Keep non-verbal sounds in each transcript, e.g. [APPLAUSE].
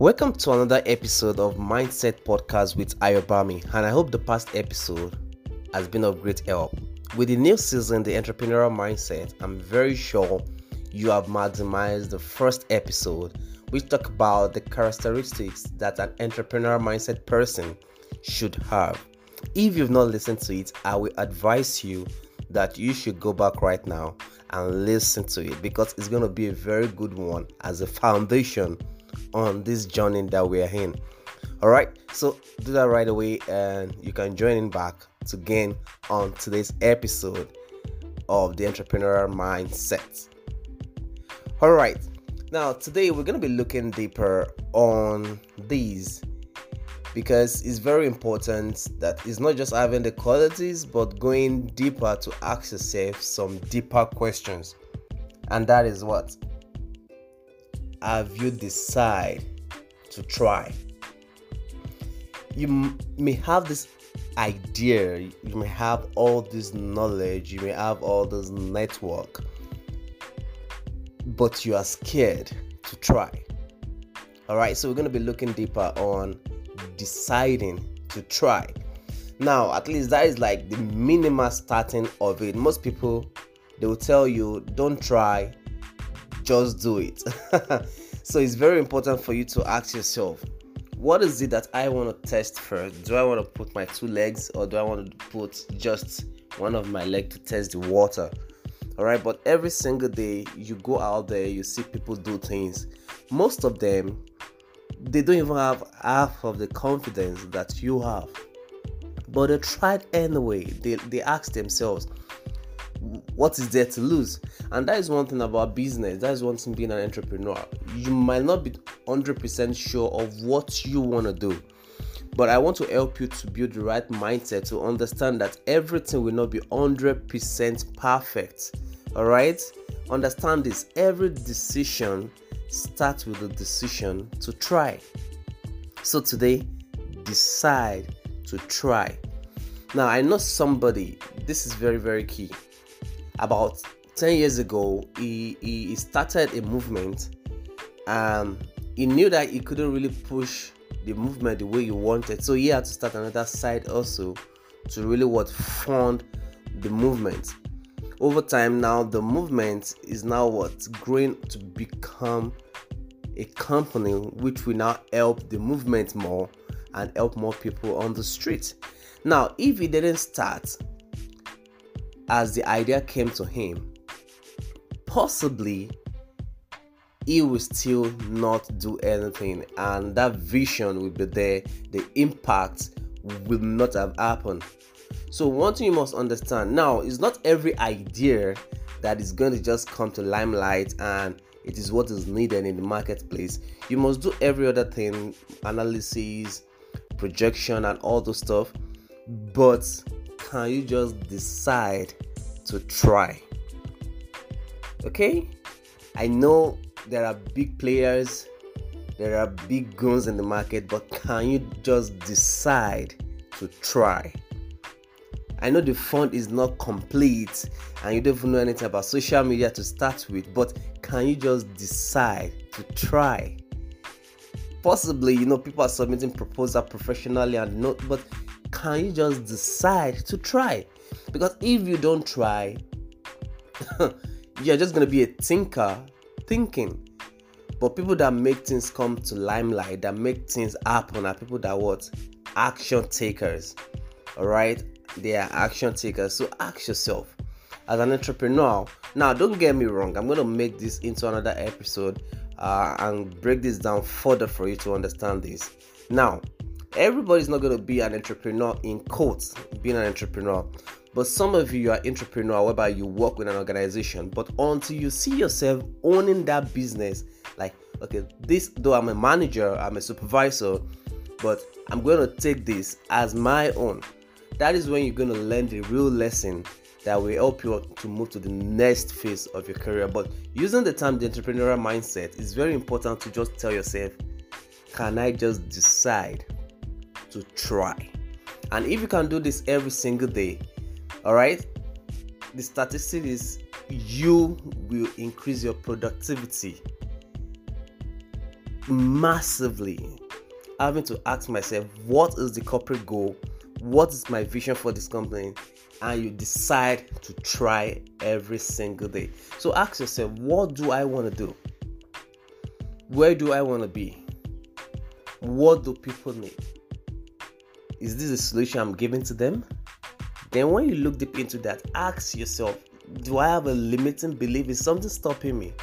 Welcome to another episode of Mindset Podcast with Ayobami, and I hope the past episode has been of great help. With the new season, The Entrepreneurial Mindset, I'm very sure you have maximized the first episode, which talk about the characteristics that an entrepreneurial mindset person should have. If you've not listened to it, I will advise you that you should go back right now and listen to it because it's going to be a very good one as a foundation on this journey that we are in. All right, so do that right away, and you can join in back to gain on today's episode of the entrepreneurial mindset. All right, now today we're going to be looking deeper on these because it's very important that it's not just having the qualities but going deeper to ask yourself some deeper questions and that is what have you decided to try you may have this idea you may have all this knowledge you may have all this network but you are scared to try all right so we're going to be looking deeper on deciding to try. Now, at least that is like the minimal starting of it. Most people they will tell you, don't try, just do it. [LAUGHS] so it's very important for you to ask yourself, what is it that I want to test first? Do I want to put my two legs or do I want to put just one of my legs to test the water? All right, but every single day you go out there, you see people do things. Most of them they don't even have half of the confidence that you have. But they tried anyway. They, they asked themselves, what is there to lose? And that is one thing about business. That is one thing being an entrepreneur. You might not be 100% sure of what you want to do. But I want to help you to build the right mindset to understand that everything will not be 100% perfect. All right? Understand this every decision start with the decision to try. So today, decide to try. Now, I know somebody, this is very, very key. About 10 years ago, he, he started a movement. Um, he knew that he couldn't really push the movement the way he wanted, so he had to start another side also to really what fund the movement over time now the movement is now what growing to become a company which will now help the movement more and help more people on the street now if he didn't start as the idea came to him possibly he will still not do anything and that vision will be there the impact will not have happened so, one thing you must understand now is not every idea that is going to just come to limelight and it is what is needed in the marketplace. You must do every other thing, analysis, projection, and all those stuff. But can you just decide to try? Okay? I know there are big players, there are big guns in the market, but can you just decide to try? I know the fund is not complete and you don't even know anything about social media to start with, but can you just decide to try? Possibly, you know, people are submitting proposal professionally and not, but can you just decide to try? Because if you don't try, [LAUGHS] you're just gonna be a thinker thinking. But people that make things come to limelight, that make things happen, are people that what action takers. All right, they are action takers. So ask yourself as an entrepreneur. Now, don't get me wrong, I'm to make this into another episode uh, and break this down further for you to understand this. Now, everybody's not going to be an entrepreneur in quotes, being an entrepreneur. But some of you are entrepreneur whereby you work with an organization, but until you see yourself owning that business, like okay, this though I'm a manager, I'm a supervisor, but I'm going to take this as my own that is when you're going to learn the real lesson that will help you to move to the next phase of your career. But using the term the entrepreneurial mindset is very important to just tell yourself, can I just decide to try? And if you can do this every single day, all right, the statistic is you will increase your productivity. massively having to ask myself, what is the corporate goal? What is my vision for this company? And you decide to try every single day. So ask yourself, what do I want to do? Where do I want to be? What do people need? Is this a solution I'm giving to them? Then, when you look deep into that, ask yourself, do I have a limiting belief? Is something stopping me?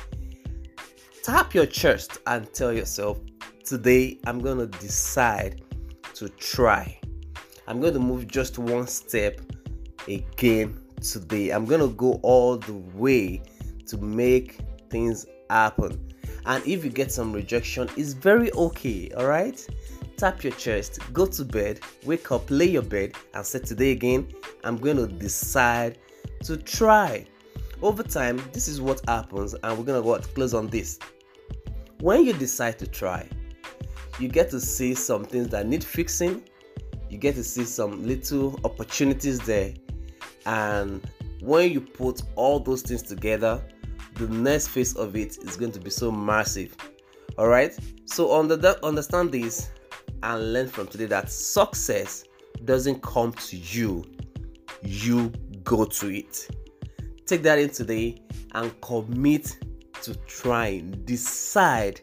Tap your chest and tell yourself, today I'm going to decide to try. I'm going to move just one step again today. I'm going to go all the way to make things happen. And if you get some rejection, it's very okay, all right? Tap your chest, go to bed, wake up, lay your bed, and say, Today again, I'm going to decide to try. Over time, this is what happens, and we're going to go close on this. When you decide to try, you get to see some things that need fixing, you get to see some little opportunities there, and when you put all those things together, the next phase of it is going to be so massive. All right, so under that, understand this and learn from today that success doesn't come to you, you go to it. Take that in today and commit to trying. Decide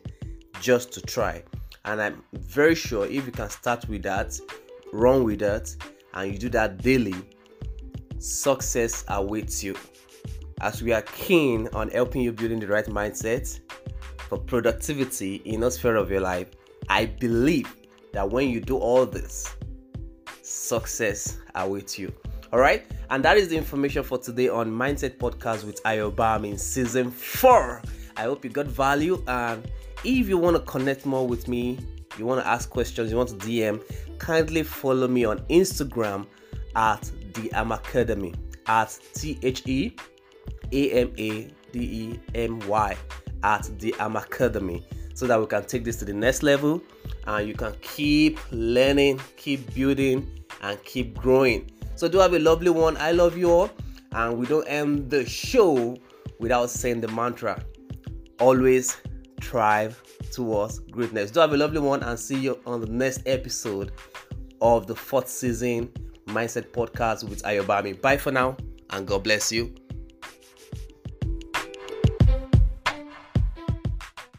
just to try. And I'm very sure if you can start with that, run with that, and you do that daily, success awaits you as we are keen on helping you building the right mindset for productivity in all sphere of your life, I believe that when you do all this, success awaits you. All right, and that is the information for today on Mindset Podcast with Ayobam in season four. I hope you got value, and if you want to connect more with me, you want to ask questions, you want to DM, kindly follow me on Instagram at the Academy at T H E a M A D E M Y at the Am Academy so that we can take this to the next level and you can keep learning, keep building, and keep growing. So, do have a lovely one. I love you all, and we don't end the show without saying the mantra always thrive towards greatness. Do have a lovely one, and see you on the next episode of the fourth season Mindset Podcast with Ayobami. Bye for now, and God bless you.